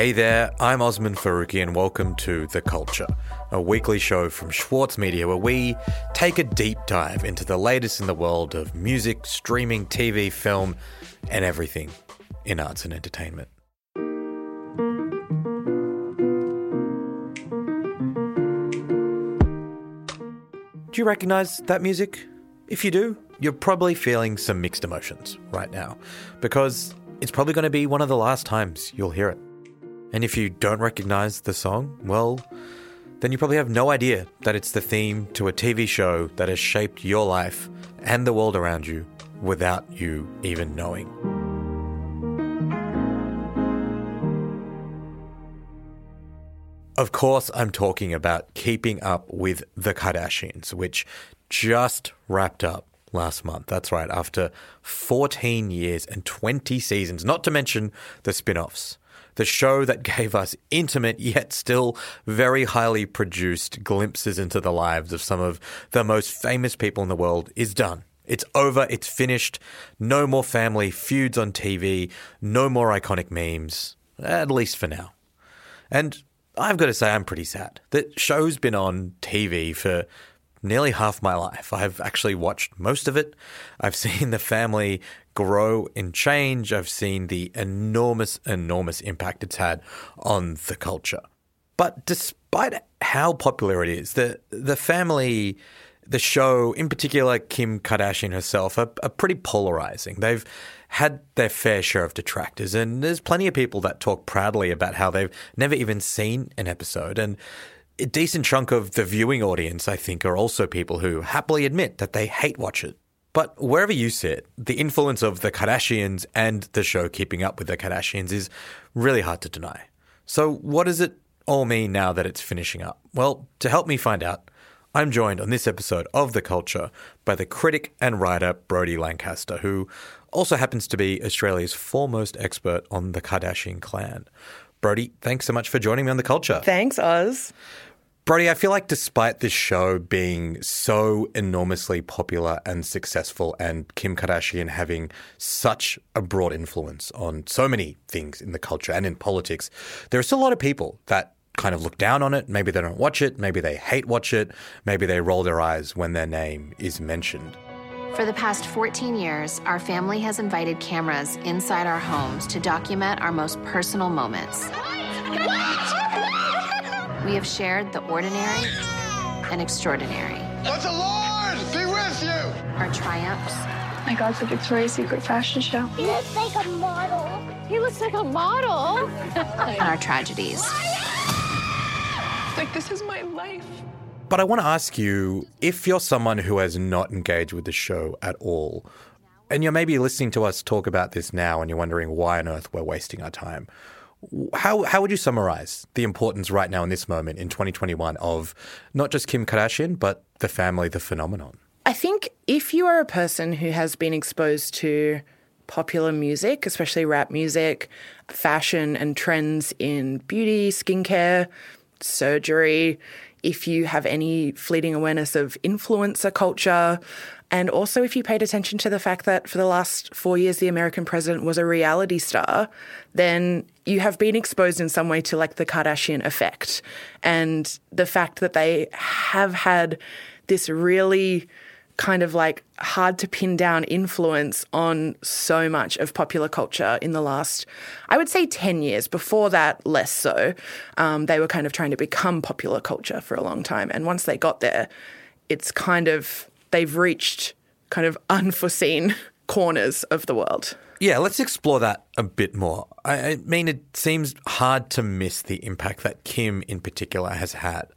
Hey there, I'm Osman Faruqi, and welcome to The Culture, a weekly show from Schwartz Media where we take a deep dive into the latest in the world of music, streaming, TV, film, and everything in arts and entertainment. Do you recognize that music? If you do, you're probably feeling some mixed emotions right now because it's probably going to be one of the last times you'll hear it. And if you don't recognize the song, well, then you probably have no idea that it's the theme to a TV show that has shaped your life and the world around you without you even knowing. Of course, I'm talking about Keeping Up with the Kardashians, which just wrapped up last month. That's right, after 14 years and 20 seasons, not to mention the spin offs. The show that gave us intimate yet still very highly produced glimpses into the lives of some of the most famous people in the world is done. It's over, it's finished. No more family feuds on TV, no more iconic memes, at least for now. And I've got to say, I'm pretty sad. The show's been on TV for nearly half my life. I've actually watched most of it. I've seen the family grow and change. I've seen the enormous, enormous impact it's had on the culture. But despite how popular it is, the the family, the show, in particular Kim Kardashian herself, are, are pretty polarizing. They've had their fair share of detractors, and there's plenty of people that talk proudly about how they've never even seen an episode. And a decent chunk of the viewing audience, I think, are also people who happily admit that they hate watch it. But wherever you sit, the influence of the Kardashians and the show Keeping Up with the Kardashians is really hard to deny. So, what does it all mean now that it's finishing up? Well, to help me find out, I'm joined on this episode of The Culture by the critic and writer Brodie Lancaster, who also happens to be Australia's foremost expert on the Kardashian clan. Brodie, thanks so much for joining me on The Culture. Thanks, Oz. Brodie, I feel like despite this show being so enormously popular and successful, and Kim Kardashian having such a broad influence on so many things in the culture and in politics, there are still a lot of people that kind of look down on it. Maybe they don't watch it. Maybe they hate watch it. Maybe they roll their eyes when their name is mentioned. For the past 14 years, our family has invited cameras inside our homes to document our most personal moments. We have shared the ordinary and extraordinary. Let the Lord be with you. Our triumphs. My God's a Victoria's Secret fashion show. He looks like a model. He looks like a model. and our tragedies. like, this is my life. But I want to ask you if you're someone who has not engaged with the show at all, and you're maybe listening to us talk about this now and you're wondering why on earth we're wasting our time how how would you summarize the importance right now in this moment in 2021 of not just Kim Kardashian but the family, the phenomenon? I think if you are a person who has been exposed to popular music, especially rap music, fashion and trends in beauty, skincare, surgery, if you have any fleeting awareness of influencer culture, and also, if you paid attention to the fact that for the last four years the American president was a reality star, then you have been exposed in some way to like the Kardashian effect and the fact that they have had this really kind of like hard to pin down influence on so much of popular culture in the last, I would say, 10 years. Before that, less so. Um, they were kind of trying to become popular culture for a long time. And once they got there, it's kind of they've reached kind of unforeseen corners of the world. Yeah, let's explore that a bit more. I, mean, it seems hard to miss the impact that Kim in particular has had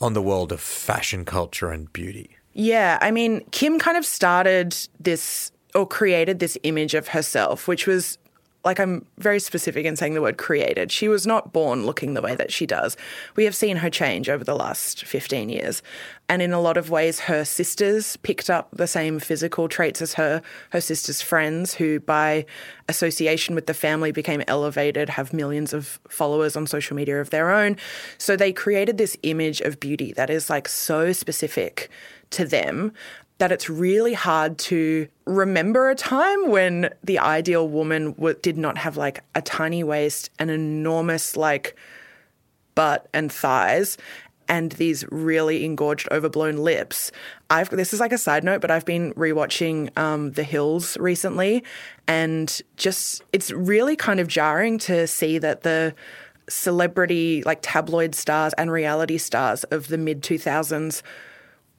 on the world of fashion culture and beauty. Yeah, I mean, Kim kind of started this or created this image of herself, which was like I'm very specific in saying the word created. She was not born looking the way that she does. We have seen her change over the last 15 years. And in a lot of ways, her sisters picked up the same physical traits as her, her sister's friends, who by association with the family became elevated, have millions of followers on social media of their own. So they created this image of beauty that is like so specific to them that it's really hard to remember a time when the ideal woman w- did not have like a tiny waist, an enormous like butt and thighs, and these really engorged, overblown lips. I've this is like a side note, but I've been rewatching um, The Hills recently, and just it's really kind of jarring to see that the celebrity like tabloid stars and reality stars of the mid 2000s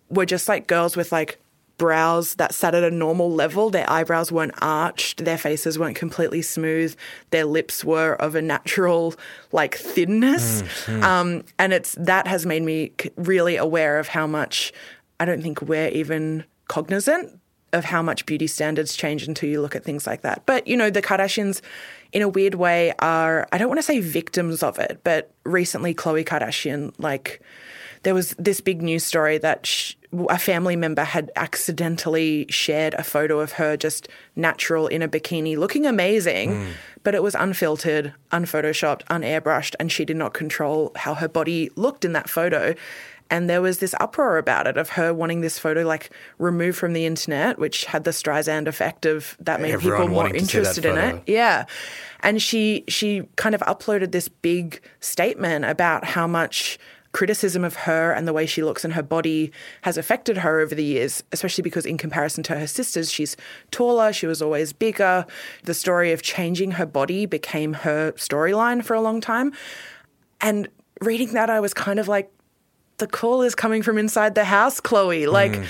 were just like girls with like brows that sat at a normal level. Their eyebrows weren't arched, their faces weren't completely smooth, their lips were of a natural like thinness. Um, and it's that has made me really aware of how much I don't think we're even cognizant of how much beauty standards change until you look at things like that. But you know, the Kardashians in a weird way are I don't want to say victims of it, but recently Khloe Kardashian like there was this big news story that sh- a family member had accidentally shared a photo of her just natural in a bikini looking amazing, hmm. but it was unfiltered, unphotoshopped, unairbrushed, and she did not control how her body looked in that photo. And there was this uproar about it of her wanting this photo like removed from the internet, which had the Streisand effect of that made Everyone people more wanting to see that interested in it. Yeah. And she she kind of uploaded this big statement about how much criticism of her and the way she looks and her body has affected her over the years, especially because in comparison to her sisters, she's taller, she was always bigger. The story of changing her body became her storyline for a long time. And reading that, I was kind of like, the call is coming from inside the house, Khloe. Mm. Like,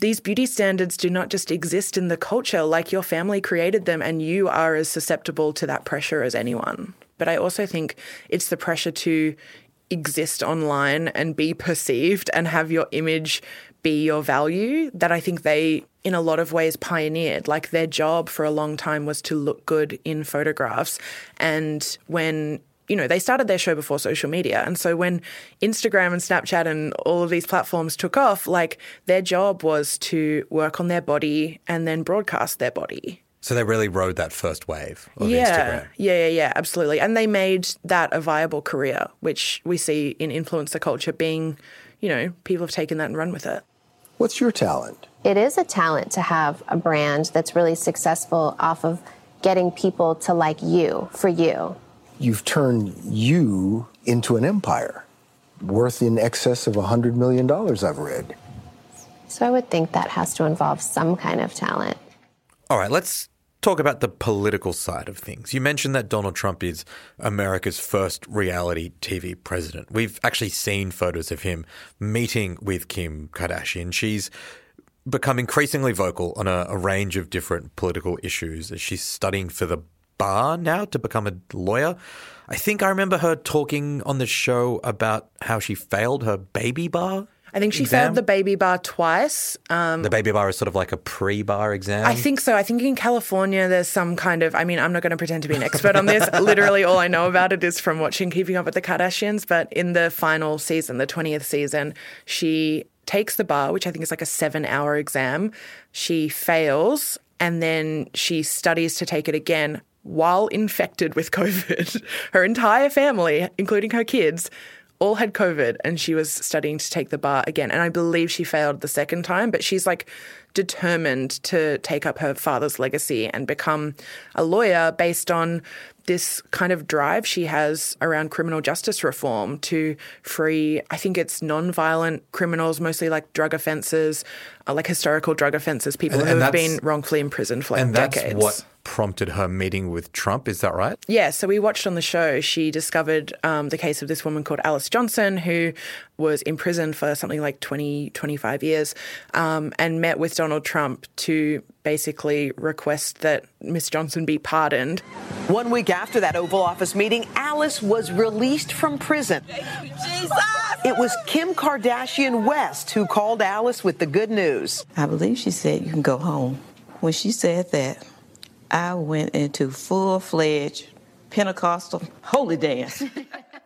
these beauty standards do not just exist in the culture, like, your family created them, and you are as susceptible to that pressure as anyone. But I also think it's the pressure to exist online and be perceived and have your image be your value that I think they, in a lot of ways, pioneered. Like, their job for a long time was to look good in photographs. And when you know, they started their show before social media. And so when Instagram and Snapchat and all of these platforms took off, like their job was to work on their body and then broadcast their body. So they really rode that first wave of yeah. Instagram. Yeah, yeah, yeah, absolutely. And they made that a viable career, which we see in influencer culture being, you know, people have taken that and run with it. What's your talent? It is a talent to have a brand that's really successful off of getting people to like you for you. You've turned you into an empire worth in excess of $100 million, I've read. So I would think that has to involve some kind of talent. All right, let's talk about the political side of things. You mentioned that Donald Trump is America's first reality TV president. We've actually seen photos of him meeting with Kim Kardashian. She's become increasingly vocal on a, a range of different political issues she's studying for the bar now to become a lawyer. I think I remember her talking on the show about how she failed her baby bar. I think she exam. failed the baby bar twice. Um, The baby bar is sort of like a pre-bar exam. I think so. I think in California, there's some kind of. I mean, I'm not going to pretend to be an expert on this. Literally, all I know about it is from watching Keeping Up with the Kardashians. But in the final season, the 20th season, she takes the bar, which I think is like a seven hour exam. She fails and then she studies to take it again while infected with COVID. Her entire family, including her kids, all had COVID and she was studying to take the bar again. And I believe she failed the second time, but she's like determined to take up her father's legacy and become a lawyer based on this kind of drive she has around criminal justice reform to free, I think it's non-violent criminals, mostly like drug offences, uh, like historical drug offences, people And- who and have been wrongfully imprisoned for like and that's decades. what prompted her meeting with Trump. Is that right? Yeah, so we watched on the show. She discovered um, the case of this woman called Alice Johnson, who was imprisoned for something like 20, 25 years, um, and met with Donald Trump to basically request that Miss Johnson be pardoned. One week after that Oval Office meeting, Alice was released from prison. It was Kim Kardashian West who called Alice with the good news. I believe she said you can go home. When she said that, I went into full fledged Pentecostal holy dance.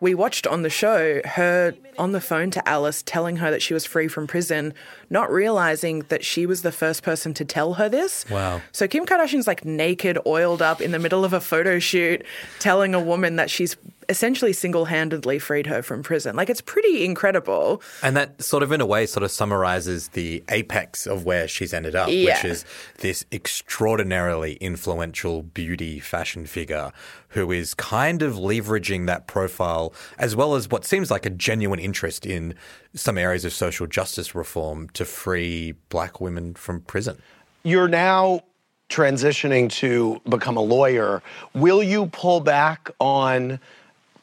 We watched on the show her on the phone to Alice telling her that she was free from prison, not realizing that she was the first person to tell her this. Wow. So Kim Kardashian's like naked, oiled up in the middle of a photo shoot, telling a woman that she's essentially single handedly freed her from prison. Like, it's pretty incredible. And that sort of, in a way, sort of summarizes the apex of where she's ended up, Yeah. which is this extraordinarily influential beauty fashion figure who is kind of leveraging that profile as well as what seems like a genuine interest in some areas of social justice reform to free black women from prison. You're now transitioning to become a lawyer. Will you pull back on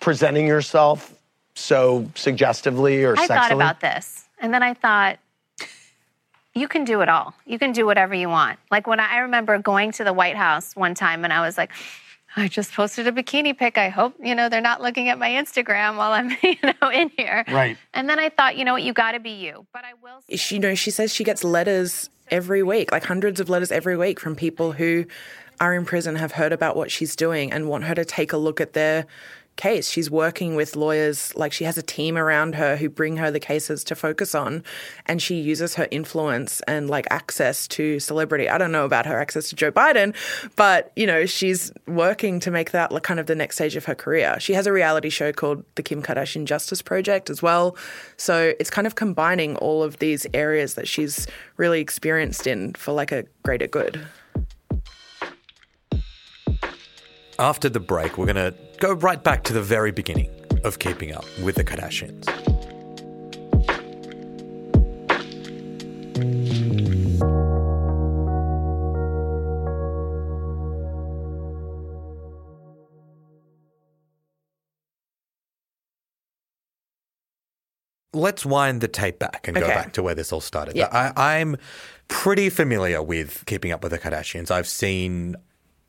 presenting yourself so suggestively or sexually. I sexily? thought about this, and then I thought, you can do it all. You can do whatever you want. Like when I, I remember going to the White House one time, and I was like. I just posted a bikini pic. I hope you know they're not looking at my Instagram while I'm you know in here. Right. And then I thought, you know what, you got to be you. But I will. She, you know, she says she gets letters every week, like hundreds of letters every week from people who are in prison, have heard about what she's doing, and want her to take a look at their case. She's working with lawyers, like she has a team around her who bring her the cases to focus on, and she uses her influence and like access to celebrity. I don't know about her access to Joe Biden, but you know, she's working to make that like kind of the next stage of her career. She has a reality show called The Kim Kardashian Justice Project as well. So it's kind of combining all of these areas that she's really experienced in for like a greater good. After the break, we're going to go right back to the very beginning of Keeping Up with the Kardashians. Let's wind the tape back and go back to where this all started. Yeah. I, I'm pretty familiar with Keeping Up with the Kardashians. I've seen,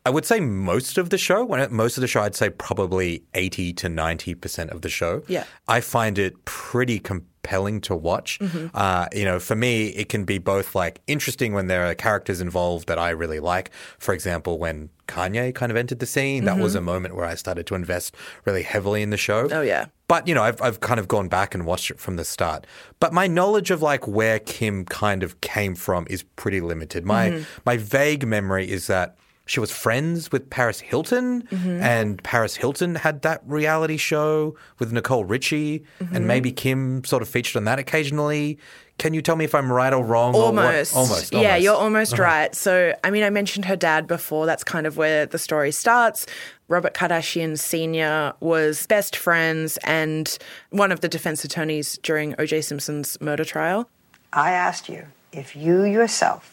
I would say most of the show. When most of the show, I'd say probably 80 to 90% of the show. Yeah. I find it pretty compelling to watch. Mhm. Uh, you know, for me, it can be both like interesting when there are characters involved that I really like. For example, when Kanye kind of entered the scene, that was Mhm. a moment where I started to invest really heavily in the show. Oh, yeah. But you know, I've I've kind of gone back and watched it from the start. But my knowledge of like where Kim kind of came from is pretty limited. My Mhm. my vague memory is that she was friends with Paris Hilton, Mhm. and Paris Hilton had that reality show with Nicole Richie, Mhm. and maybe Kim sort of featured on that occasionally. Can you tell me if I'm right or wrong? or Almost. almost. Yeah, almost. you're almost Uh-huh. right. So, I mean, I mentioned her dad before. That's kind of where the story starts. Robert Kardashian Sr. was best friends and one of the defense attorneys during O.J. Simpson's murder trial. I asked you if you yourself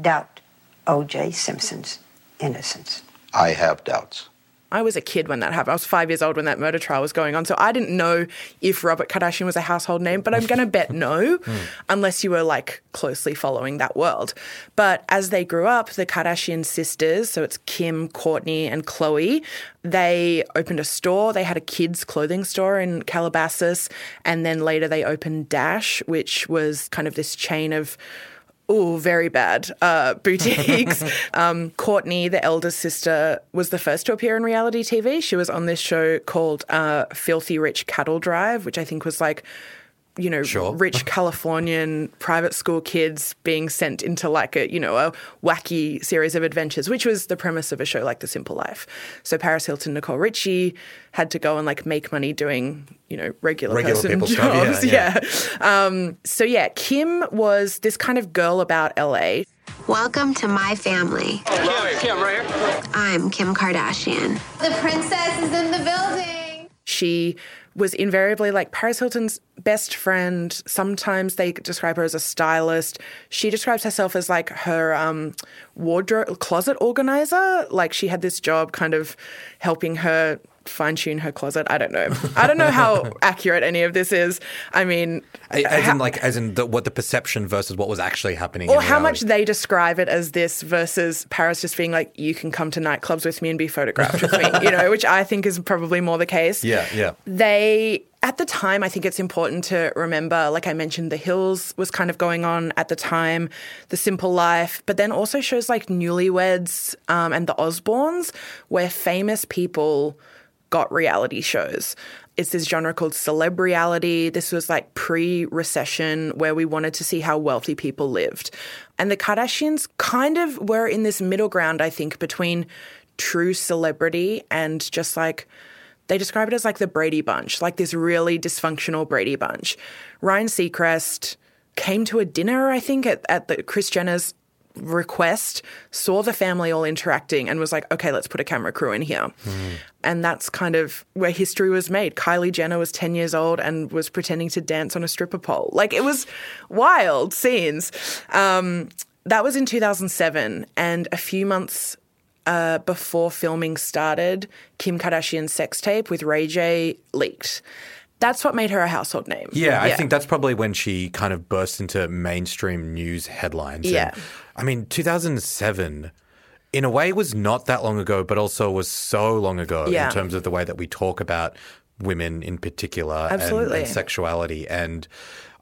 doubt O.J. Simpson's innocence. I have doubts. I was a kid when that happened. I was five years old when that murder trial was going on. So I didn't know if Robert Kardashian was a household name, but I'm going to bet no, hmm. unless you were like closely following that world. But as they grew up, the Kardashian sisters, so it's Kim, Kourtney, and Khloe, they opened a store. They had a kids' clothing store in Calabasas. And then later they opened Dash, which was kind of this chain of Oh, very bad uh, boutiques. um, Kourtney, the eldest sister, was the first to appear in reality TV. She was on this show called uh, Filthy Rich Cattle Drive, which I think was like, you know, Sure. rich Californian private school kids being sent into like a, you know, a wacky series of adventures, which was the premise of a show like The Simple Life. So Paris Hilton, Nicole Richie had to go and like make money doing, you know, regular, Regular person people stuff, jobs. yeah, yeah. Um, so yeah, Kim was this kind of girl about LA. Welcome to my family. Kim, Kim, right here. I'm Kim Kardashian. The princess is in the building. She was invariably like Paris Hilton's best friend. Sometimes they describe her as a stylist. She describes herself as like her um, wardrobe closet organizer. Like she had this job kind of helping her fine tune her closet. I don't know. I don't know how accurate any of this is. I mean, As in, like, as in the, what the perception versus what was actually happening. or how much they describe it as this versus Paris just being like, you can come to nightclubs with me and be photographed with me, you know, which I think is probably more the case. Yeah, yeah. They, at the time, I think it's important to remember, like I mentioned, The Hills was kind of going on at the time, The Simple Life, but then also shows like Newlyweds um, and The Osbournes, where famous people got reality shows. It's this genre called celeb reality. This was like pre recession where we wanted to see how wealthy people lived. And the Kardashians kind of were in this middle ground, I think, between true celebrity and just like they describe it as like the Brady Bunch, like this really dysfunctional Brady Bunch. Ryan Seacrest came to a dinner, I think, at, at the Kris Jenner's request, saw the family all interacting, and was like, okay, let's put a camera crew in here. And that's kind of where history was made. Kylie Jenner was 10 years old and was pretending to dance on a stripper pole. Like it was wild scenes. Um, that was in 2007. And a few months uh, before filming started, Kim Kardashian's sex tape with Ray J leaked. That's what made her a household name. Yeah, I think that's probably when she kind of burst into mainstream news headlines. Yeah. And, I mean, 2007, in a way, was not that long ago, but also was so long ago Yeah. in terms of the way that we talk about women in particular and- and sexuality. And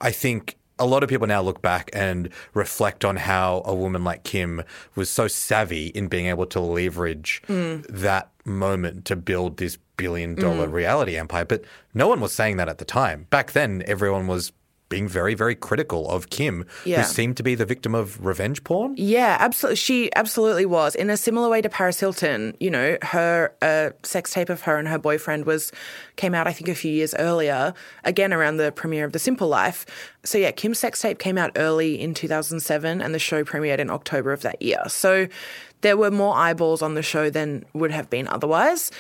I think a lot of people now look back and reflect on how a woman like Kim was so savvy in being able to leverage Mm. that moment to build this billion dollar Mm. reality empire. But no one was saying that at the time. Back then, everyone was being very, very critical of Kim, Yeah. who seemed to be the victim of revenge porn. Yeah, absolutely. She absolutely was. In a similar way to Paris Hilton, you know, her uh, sex tape of her and her boyfriend was came out, I think, a few years earlier. Again, around the premiere of The Simple Life. So yeah, Kim's sex tape came out early in 2007, and the show premiered in October of that year. So there were more eyeballs on the show than would have been otherwise.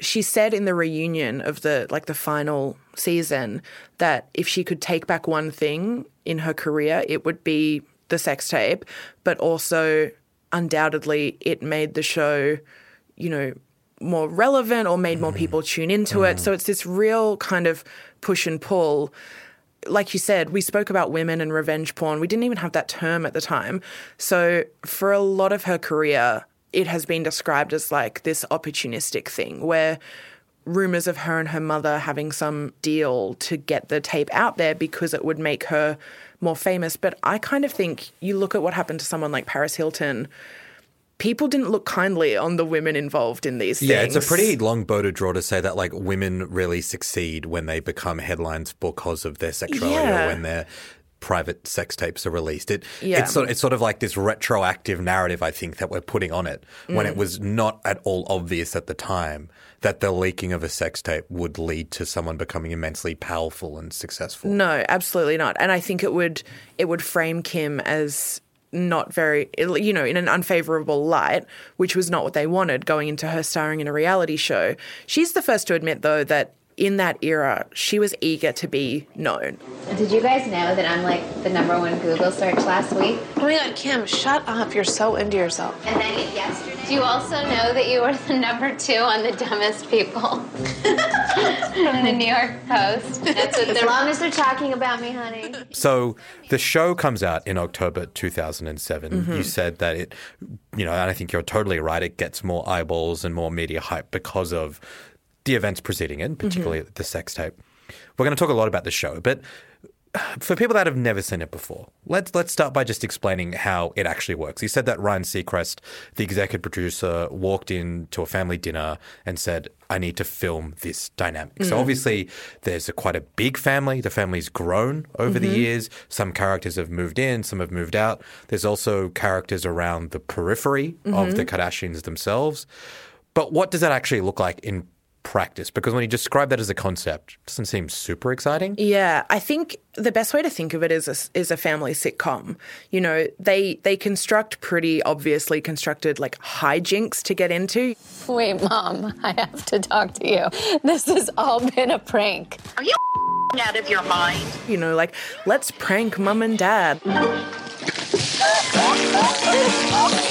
She said in the reunion of the like the final season that if she could take back one thing in her career, it would be the sex tape, but also undoubtedly it made the show, you know, more relevant or made more mm. people tune into it. Mm. So it's this real kind of push and pull. Like you said, we spoke about women and revenge porn. We didn't even have that term at the time. So for a lot of her career, it has been described as like this opportunistic thing where rumors of her and her mother having some deal to get the tape out there because it would make her more famous. But I kind of think you look at what happened to someone like Paris Hilton, people didn't look kindly on the women involved in these Yeah, things. it's a pretty long bow to draw to say that like women really succeed when they become headlines because of their sexuality Yeah. or when their private sex tapes are released. It Yeah. it's sort it's sort of like this retroactive narrative I think that we're putting on it when Mm. it was not at all obvious at the time that the leaking of a sex tape would lead to someone becoming immensely powerful and successful. No, absolutely not. And I think it would it would frame Kim as not very you know in an unfavorable light which was not what they wanted going into her starring in a reality show she's the first to admit though that in that era she was eager to be known Did you guys know that I'm like the number one Google search last week? Oh my god, Kim, shut up. You're so into yourself. And then yesterday. Do you also know that you were the number two on the dumbest people from the New York Post? That's what as long as they're talking about me, honey. So the show comes out in October 2007. Mhm. You said that it, you know, and I think you're totally right. It gets more eyeballs and more media hype because of the events preceding it, particularly the sex tape. We're going to talk a lot about the show, but for people that have never seen it before, let's let's start by just explaining how it actually works. You said that Ryan Seacrest, the executive producer, walked into a family dinner and said, "I need to film this dynamic." So Mhm. obviously, there's a quite a big family. The family's grown over the Mhm. years. Some characters have moved in, some have moved out. There's also characters around the periphery of Mhm. the Kardashians themselves. But what does that actually look like in practice? Because when you describe that as a concept, it doesn't seem super exciting. Yeah, I think the best way to think of it is a, is a family sitcom. You know, they they construct pretty obviously constructed like hijinks to get into. Wait, Mom, I have to talk to you. This has all been a prank. Are you out of your mind? You know, like let's prank mom and dad. What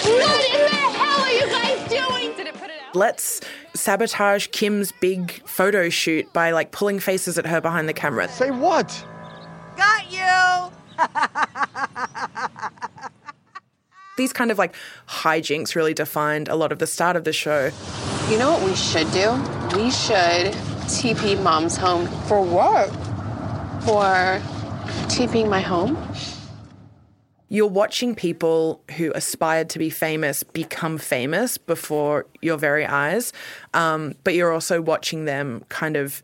in the hell are you guys doing? Did it put it out? Let's sabotage Kim's big photo shoot by like pulling faces at her behind the camera. Say what? Got you. These kind of like hijinks really defined a lot of the start of the show. You know what we should do? We should TP mom's home. For what? For TPing my home? You're watching people who aspired to be famous become famous before your very eyes, um, but you're also watching them kind of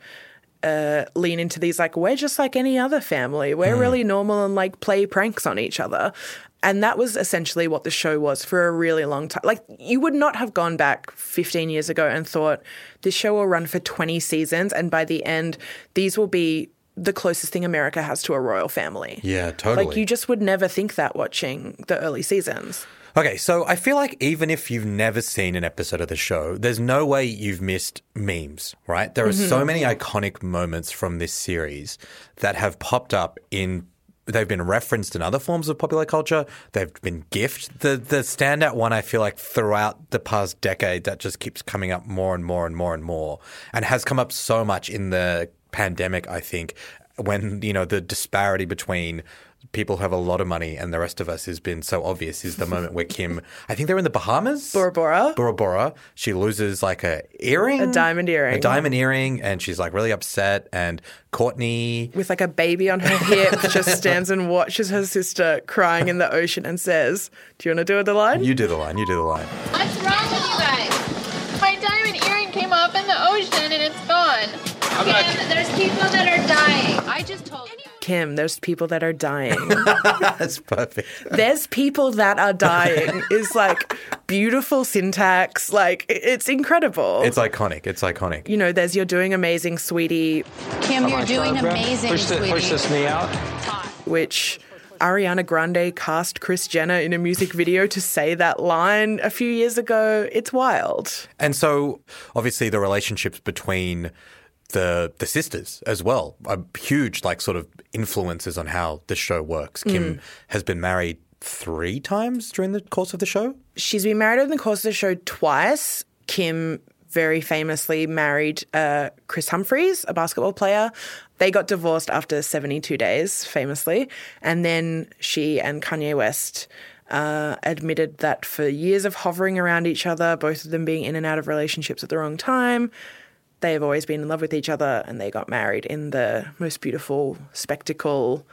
uh, lean into these like we're just like any other family. We're Mm. really normal and like play pranks on each other. And that was essentially what the show was for a really long time. Like, you would not have gone back 15 years ago and thought this show will run for 20 seasons, and by the end, these will be the closest thing America has to a royal family. Yeah, totally. Like, you just would never think that watching the early seasons. Okay, so I feel like even if you've never seen an episode of the show, there's no way you've missed memes, right? There are so Mhm. many iconic moments from this series that have popped up in they've been referenced in other forms of popular culture. They've been gift. The the standout one I feel like throughout the past decade that just keeps coming up more and more and more and more and has come up so much in the pandemic, I think, when, you know, the disparity between people who have a lot of money and the rest of us has been so obvious is the moment where Kim, I think they're in the Bahamas. Bora Bora. Bora Bora. She loses like a earring, A diamond earring. a diamond earring, and she's like really upset. And Kourtney, With like a baby on her hip, just stands and watches her sister crying in the ocean and says, Do you want to do the line? you do the line. You do the line. What's wrong with you guys? Kim, there's people that are dying. I just told. Kim, there's people that are dying. That's perfect. there's people that are dying is like beautiful syntax. Like it's incredible. It's iconic. It's iconic. you know, there's you're doing amazing, sweetie. Kim, you're doing amazing, Push, the, push sweetie. this knee out. which Ariana Grande cast Kris Jenner in a music video to say that line a few years ago. It's wild. And so, obviously, the relationships between the the sisters as well are huge, like sort of influences on how the show works. Kim Mm. has been married three times during the course of the show. She's been married in the course of the show twice. Kim very famously married uh, Kris Humphries, a basketball player. They got divorced after 72 days, famously. And then she and Kanye West uh, admitted that for years of hovering around each other, both of them being in and out of relationships at the wrong time, they have always been in love with each other and they got married in the most beautiful spectacle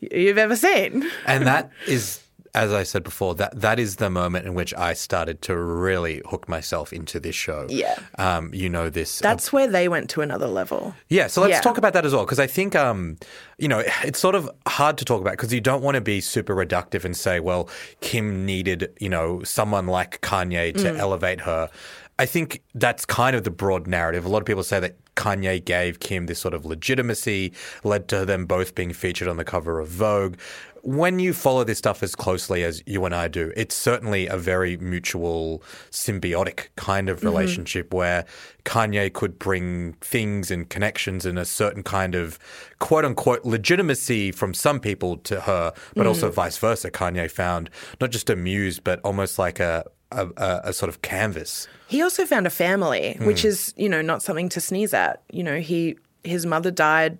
you've ever seen. And that is, as I said before, that that is the moment in which I started to really hook myself into this show. Yeah. Um, you know this. That's where they went to another level. Yeah, so let's Yeah. talk about that as well because I think um, you know it's sort of hard to talk about because you don't want to be super reductive and say, well, Kim needed you know someone like Kanye to Mm. elevate her. I think that's kind of the broad narrative. A lot of people say that Kanye gave Kim this sort of legitimacy, led to them both being featured on the cover of Vogue. When you follow this stuff as closely as you and I do, it's certainly a very mutual, symbiotic kind of Mhm. relationship where Kanye could bring things and connections and a certain kind of quote unquote legitimacy from some people to her, but also Mhm. vice versa. Kanye found not just a muse, but almost like a, a, a, a sort of canvas. He also found a family, which Hmm. is, you know, not something to sneeze at. You know, he his mother died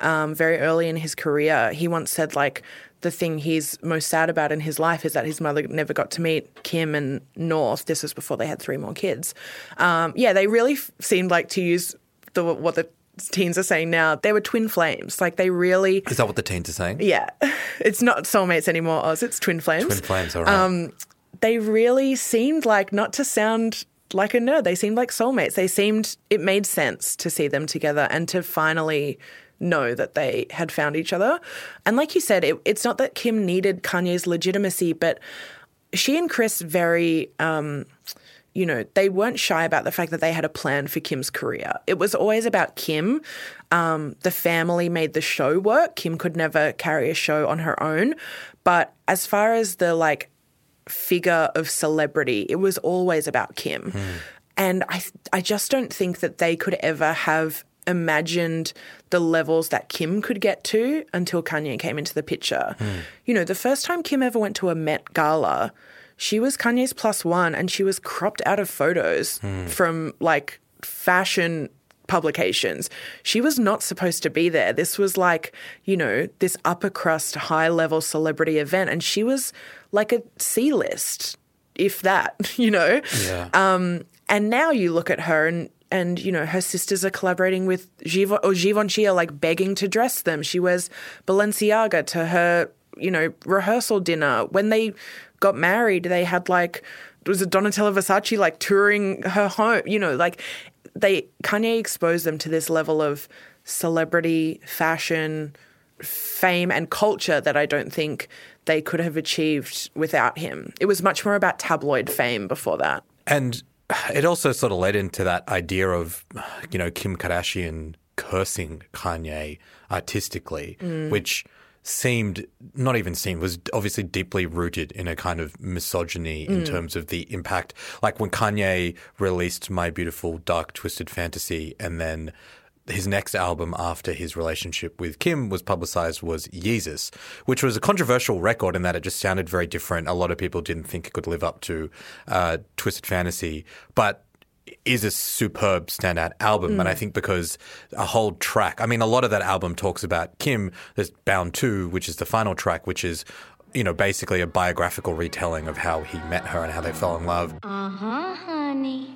um, very early in his career. He once said, like, the thing he's most sad about in his life is that his mother never got to meet Kim and North. This was before they had three more kids. Um, yeah, they really f- seemed like to use the what the teens are saying now. They were twin flames. Like they really, Is that what the teens are saying? yeah. It's not soulmates anymore, Oz. It's twin flames. Twin flames, all right. Um, they really seemed like not to sound like a nerd. They seemed like soulmates. They seemed it made sense to see them together and to finally know that they had found each other. And like you said, it, it's not that Kim needed Kanye's legitimacy, but she and Kris very. Um, you know, they weren't shy about the fact that they had a plan for Kim's career. It was always about Kim. Um, the family made the show work. Kim could never carry a show on her own. But as far as the like figure of celebrity, it was always about Kim. And I, I just don't think that they could ever have imagined the levels that Kim could get to until Kanye came into the picture. You know, the first time Kim ever went to a Met Gala, she was Kanye's plus one and she was cropped out of photos Hmm. from like fashion publications. She was not supposed to be there. This was like, you know, this upper crust, high level celebrity event. And she was like a C list, if that, you know? Yeah. Um, and now you look at her and and you know her sisters are collaborating with Giv- or Givenchy are like begging to dress them. She wears Balenciaga to her you know rehearsal dinner. When they got married, they had like was it Donatella Versace like touring her home? You know, like they Kanye exposed them to this level of celebrity, fashion, fame and culture that I don't think they could have achieved without him. It was much more about tabloid fame before that. And it also sort of led into that idea of, you know, Kim Kardashian cursing Kanye artistically, Mm. which seemed not even seemed was obviously deeply rooted in a kind of misogyny in Mm. terms of the impact like when Kanye released My Beautiful Dark Twisted Fantasy and then his next album after his relationship with Kim was publicized was Yeezus, which was a controversial record in that it just sounded very different. A lot of people didn't think it could live up to uh, Twisted Fantasy, but is a superb standout album. Mm. And I think because a whole track, I mean, a lot of that album talks about Kim. There's Bound 2, which is the final track, which is, you know, basically a biographical retelling of how he met her and how they fell in love. Uh huh, honey.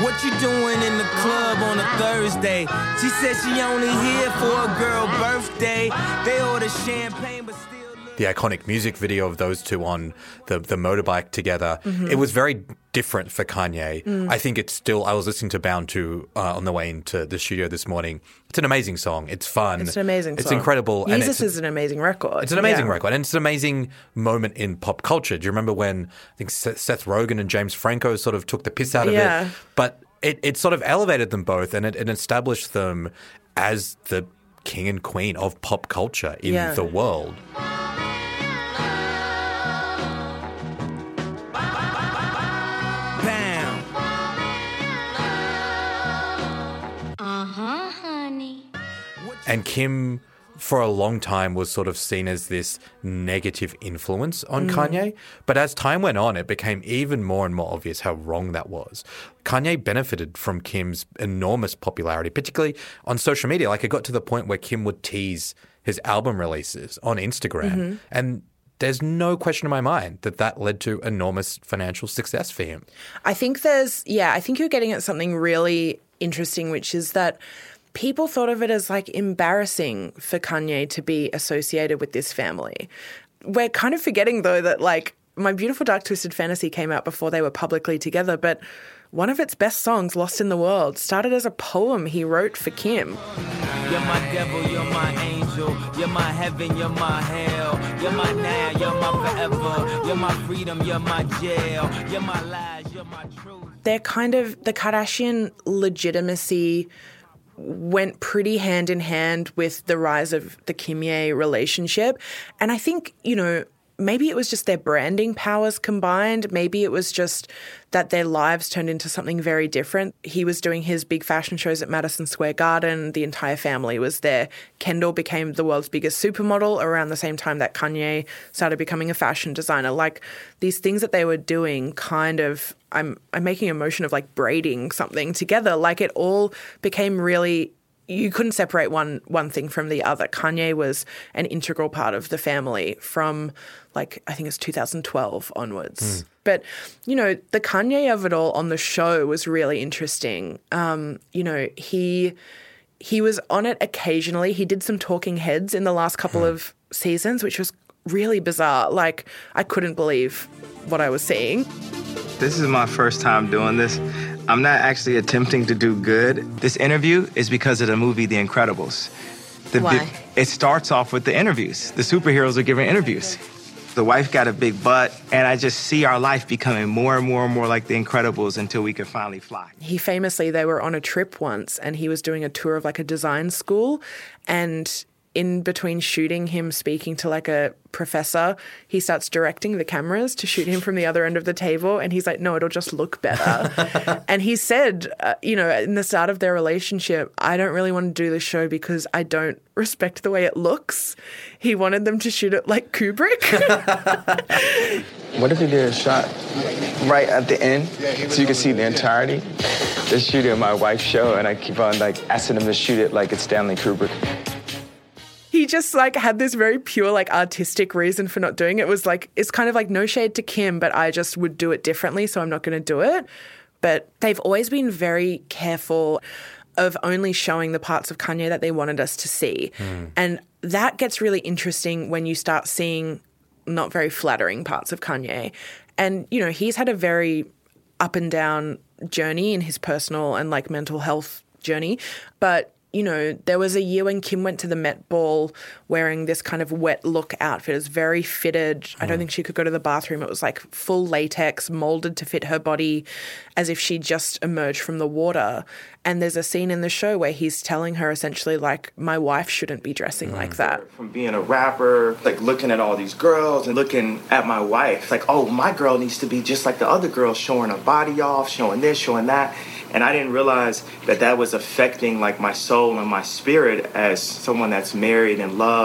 What you doing in the club on a Thursday? She said she only here for a girl birthday. They order champagne, but still. The iconic music video of those two on the, the motorbike together. Mhm. It was very different for Kanye. Mm. I think it's still, I was listening to Bound 2 uh, on the way into the studio this morning. It's an amazing song. It's fun. It's an amazing song. It's song. incredible. and Yeezus it's, is an amazing record. it's an amazing Yeah. record, and it's an amazing moment in pop culture. Do you remember when I think Seth Seth Rogen and James Franco sort of took the piss out of Yeah. it? But it, it sort of elevated them both, and it, it established them as the king and queen of pop culture in Yeah. the world. And Kim, for a long time, was sort of seen as this negative influence on Mm. Kanye. But as time went on, it became even more and more obvious how wrong that was. Kanye benefited from Kim's enormous popularity, particularly on social media. Like it got to the point where Kim would tease his album releases on Instagram. Mhm. And there's no question in my mind that that led to enormous financial success for him. I think there's, yeah, I think you're getting at something really interesting, which is that people thought of it as like embarrassing for Kanye to be associated with this family. We're kind of forgetting though that like My Beautiful Dark Twisted Fantasy came out before they were publicly together, but one of its best songs, Lost in the World, started as a poem he wrote for Kim. You're my devil, you're my angel, you're my heaven, you're my hell, you're my now, you're my forever, you're my freedom, you're my jail, you're my lies, you're my truth. they're kind of the Kardashian legitimacy went pretty hand in hand with the rise of the Kimye relationship. And I think, you know, maybe it was just their branding powers combined. Maybe it was just that their lives turned into something very different. He was doing his big fashion shows at Madison Square Garden. The entire family was there. Kendall became the world's biggest supermodel around the same time that Kanye started becoming a fashion designer. Like these things that they were doing kind of I'm I'm making a motion of like braiding something together. Like it all became really you couldn't separate one one thing from the other. Kanye was an integral part of the family from like I think it's 2012 onwards. But you know, the Kanye of it all on the show was really interesting. Um, you know, he he was on it occasionally. He did some talking heads in the last couple of seasons, which was really bizarre. Like I couldn't believe what I was seeing. This is my first time doing this. I'm not actually attempting to do good. This interview is because of the movie The Incredibles. The Why? it starts off with the interviews. The superheroes are giving interviews. The wife got a big butt, and I just see our life becoming more and more and more like The Incredibles until we can finally fly. he famously they were on a trip once and he was doing a tour of like a design school and in between shooting him speaking to like a professor he starts directing the cameras to shoot him from the other end of the table and he's like no it'll just look better and he said uh, you know in the start of their relationship i don't really want to do this show because i don't respect the way it looks he wanted them to shoot it like kubrick What if we did a shot right at the end so you can see the entirety? They're shooting my wife's show, and I keep on like asking them to shoot it like it's Stanley Kubrick. He just like had this very pure like artistic reason for not doing it. it was like it's kind of like no shade to kim but i just would do it differently so i'm not going to do it. But they've always been very careful of only showing the parts of kanye that they wanted us to see. Hmm. And that gets really interesting when you start seeing not very flattering parts of kanye. And you know he's had a very up and down journey in his personal and like mental health journey but you know, there was a year when Kim went to the Met Ball wearing this kind of wet look outfit. It was very fitted. I don't mm. think she could go to the bathroom. It was like full latex, molded to fit her body as if she just emerged from the water. And there's a scene in the show where he's telling her essentially, like, my wife shouldn't be dressing mm. like that. From being a rapper, like looking at all these girls and looking at my wife, like, oh, my girl needs to be just like the other girls, showing her body off, showing this, showing that. And I didn't realize that that was affecting like my soul and my spirit as someone that's married and loved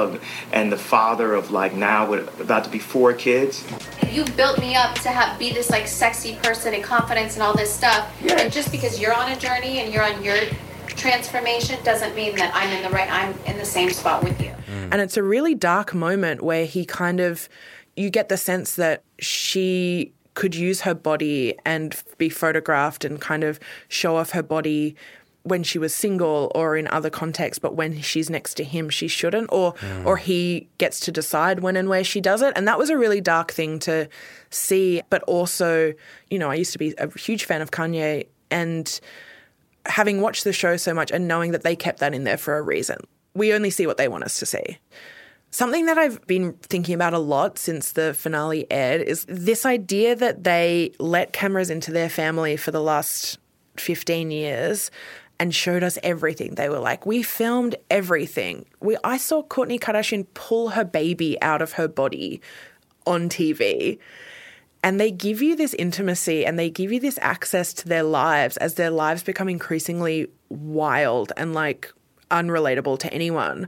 and the father of like now with about to be four kids. You built me up to have be this like sexy person and confidence and all this stuff. And just because you're on a journey and you're on your transformation doesn't mean that I'm in the right I'm in the same spot with you. Mm. And it's a really dark moment where he kind of, you get the sense that she could use her body and be photographed and kind of show off her body when she was single or in other contexts but when she's next to him she shouldn't or or mm. he gets to decide when and where she does it and that was a really dark thing to see but also you know I used to be a huge fan of Kanye and having watched the show so much and knowing that they kept that in there for a reason. We only see what they want us to see. Something that I've been thinking about a lot since the finale aired is this idea that they let cameras into their family for the last 15 years and showed us everything. They were like, "We filmed everything." We I saw Kourtney Kardashian pull her baby out of her body on TV. And they give you this intimacy and they give you this access to their lives as their lives become increasingly wild and like unrelatable to anyone.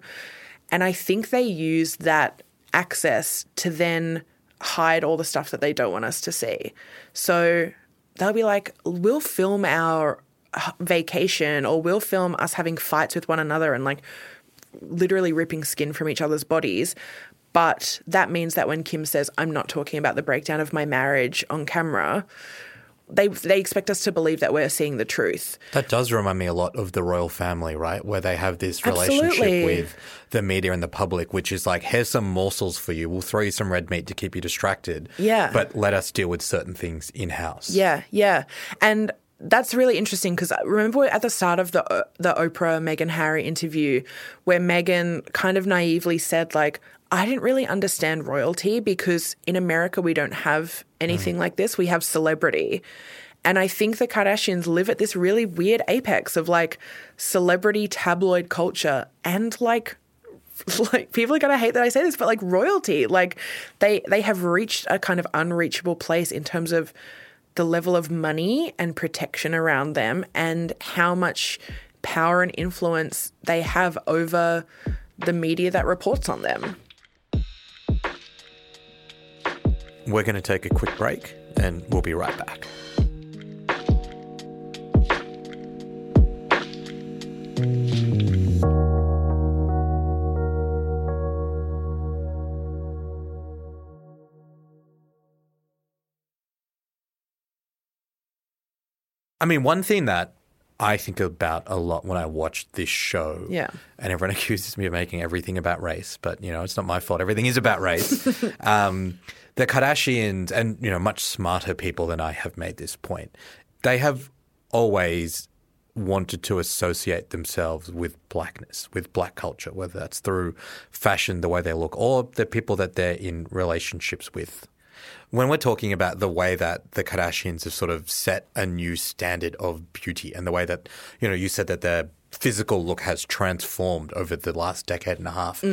And I think they use that access to then hide all the stuff that they don't want us to see. So they'll be like, we'll film our vacation or we'll film us having fights with one another and like literally ripping skin from each other's bodies. But that means that when Kim says, I'm not talking about the breakdown of my marriage on camera, they they expect us to believe that we're seeing the truth. That does remind me a lot of the royal family, right? Where they have this Absolutely. relationship with the media and the public, which is like, here's some morsels for you. We'll throw you some red meat to keep you distracted. Yeah. But let us deal with certain things in house. Yeah, yeah. And that's really interesting because remember at the start of the uh, the Oprah Meghan Harry interview where Meghan kind of naively said like I didn't really understand royalty because in America we don't have anything mm. like this. We have celebrity. And I think the Kardashians live at this really weird apex of like celebrity tabloid culture and like like people are gonna hate that I say this, but like royalty. Like they they have reached a kind of unreachable place in terms of the level of money and protection around them and how much power and influence they have over the media that reports on them. We're going to take a quick break and we'll be right back. I mean, one thing that I think about a lot when I watch this show. Yeah. And everyone accuses me of making everything about race, but you know, it's not my fault. Everything is about race. um, the Kardashians and you know, much smarter people than I have made this point. They have always wanted to associate themselves with blackness, with black culture, whether that's through fashion, the way they look, or the people that they're in relationships with. When we're talking about the way that the Kardashians have sort of set a new standard of beauty and the way that, you know, you said that their physical look has transformed over the last decade and a half.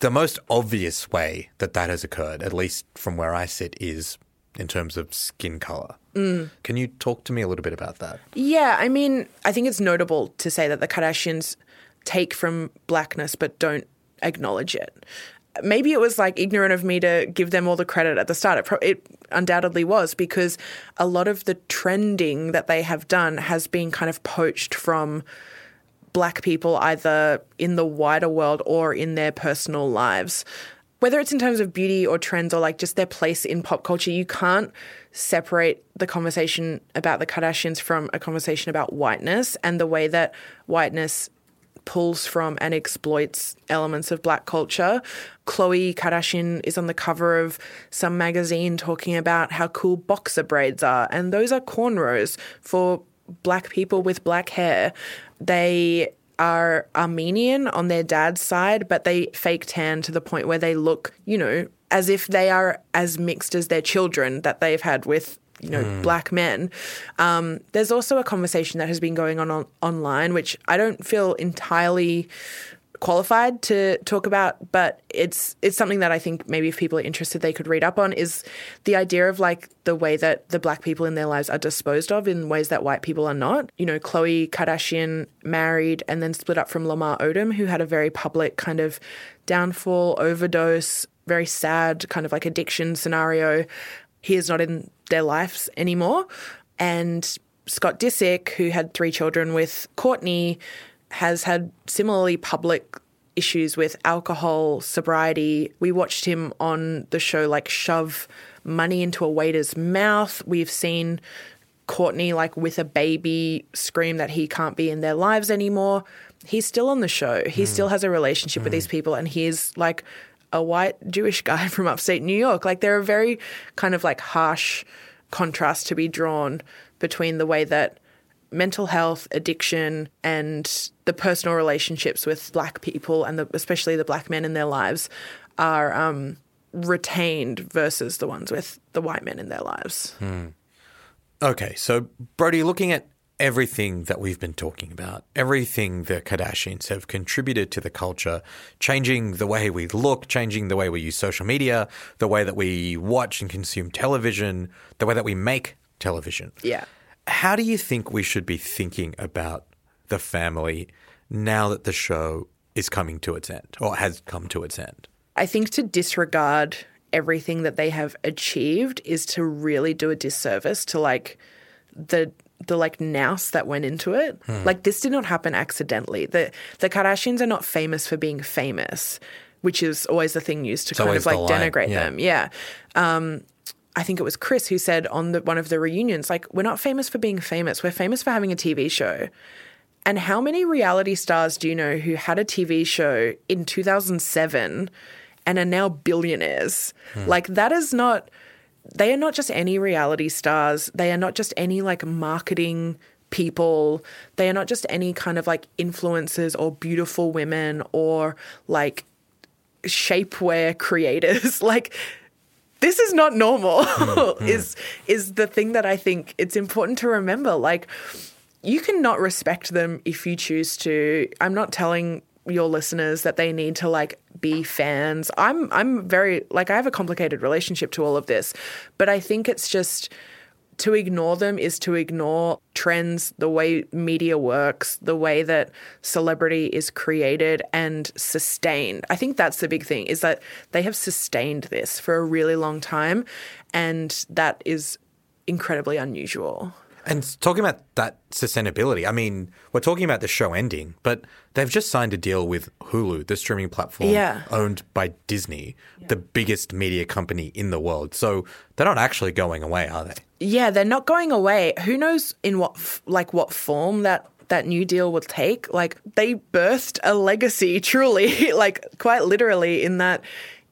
The most obvious way that that has occurred, at least from where I sit, is in terms of skin color. Mm. Can you talk to me a little bit about that? Yeah, I mean, I think it's notable to say that the Kardashians take from blackness but don't acknowledge it. Maybe it was like ignorant of me to give them all the credit at the start. It, pro- it undoubtedly was because a lot of the trending that they have done has been kind of poached from black people either in the wider world or in their personal lives. Whether it's in terms of beauty or trends or like just their place in pop culture, you can't separate the conversation about the Kardashians from a conversation about whiteness and the way that whiteness pulls from and exploits elements of black culture. Khloe Kardashian is on the cover of some magazine talking about how cool boxer braids are, and those are cornrows for black people with black hair. They are Armenian on their dad's side, but they fake tan to the point where they look, you know, as if they are as mixed as their children that they've had with you know Mm. black men. Um, there's also a conversation that has been going on, on online, which I don't feel entirely qualified to talk about, but it's it's something that I think maybe if people are interested, they could read up on. Is the idea of like the way that the black people in their lives are disposed of in ways that white people are not. You know, Khloe Kardashian married and then split up from Lamar Odom, who had a very public kind of downfall, overdose, very sad kind of like addiction scenario. He is not in their lives anymore, and Scott Disick, who had three children with Kourtney, has had similarly public issues with alcohol, sobriety. We watched him on the show like shove money into a waiter's mouth. We've seen Kourtney like with a baby scream that he can't be in their lives anymore. He's still on the show. He hmm. still has a relationship with hmm. these people and he's like a white Jewish guy from upstate New York. Like there are very kind of like harsh contrasts to be drawn between the way that mental health, addiction, and the personal relationships with black people and the, especially the black men in their lives are um, retained versus the ones with the white men in their lives. Hmm. Okay, so Brodie, looking at everything that we've been talking about, everything the Kardashians have contributed to the culture, changing the way we look, changing the way we use social media, the way that we watch and consume television, the way that we make television. Yeah. How do you think we should be thinking about the family now that the show is coming to its end or has come to its end? I think to disregard everything that they have achieved is to really do a disservice to like the the like nous that went into it. Hmm. Like this did not happen accidentally. The the Kardashians are not famous for being famous, which is always the thing used to It's kind of like denigrate yeah. them. Yeah. Um, I think it was Kris who said on the, one of the reunions, like, we're not famous for being famous. We're famous for having a TV show. And how many reality stars do you know who had a TV show in 2007 and are now billionaires? Hmm. Like, that is not, they are not just any reality stars. They are not just any like marketing people. They are not just any kind of like influencers or beautiful women or like shapewear creators. like, this is not normal Mm, is is the thing that I think it's important to remember like you cannot respect them if you choose to I'm not telling your listeners that they need to like be fans I'm I'm very like I have a complicated relationship to all of this but I think it's just to ignore them is to ignore trends, the way media works, the way that celebrity is created and sustained. I think that's the big thing is that they have sustained this for a really long time and that is incredibly unusual. And talking about that sustainability, I mean, we're talking about the show ending, but they've just signed a deal with Hulu, the streaming platform Yeah. owned by Disney, the biggest media company in the world. So they're not actually going away, are they? Yeah, they're not going away. Who knows in what like what form that that new deal will take? Like they birthed a legacy truly, like quite literally in that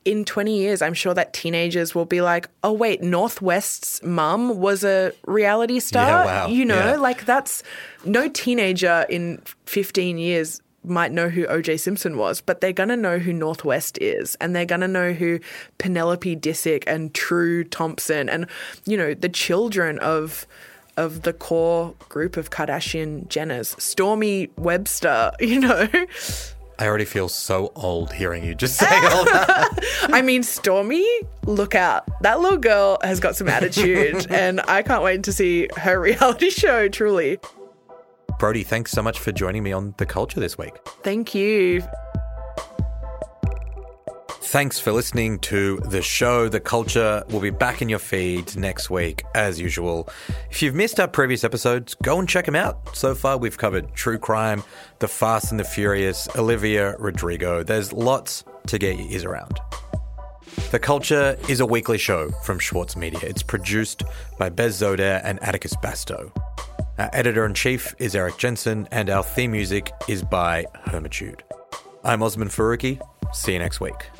in 20 years I'm sure that teenagers will be like, "Oh wait, North West's mum was a reality star." Yeah, wow. You know, Yeah. like that's no teenager in 15 years might know who OJ Simpson was, but they're going to know who Northwest is and they're going to know who Penelope Disick and True Thompson and you know the children of of the core group of Kardashian Jenners, Stormi Webster, you know. I already feel so old hearing you just say all that. I mean, Stormi, look out. That little girl has got some attitude and I can't wait to see her reality show truly. Brodie, thanks so much for joining me on The Culture this week. Thank you. Thanks for listening to the show. The Culture will be back in your feed next week, as usual. If you've missed our previous episodes, go and check them out. So far, we've covered true crime, The Fast and the Furious, Olivia Rodrigo. There's lots to get your ears around. The Culture is a weekly show from Schwartz Media. It's produced by Bez Zoder and Atticus Basto. Our editor in chief is Erik Jensen, and our theme music is by Hermitude. I'm Osman Faruqi. See you next week.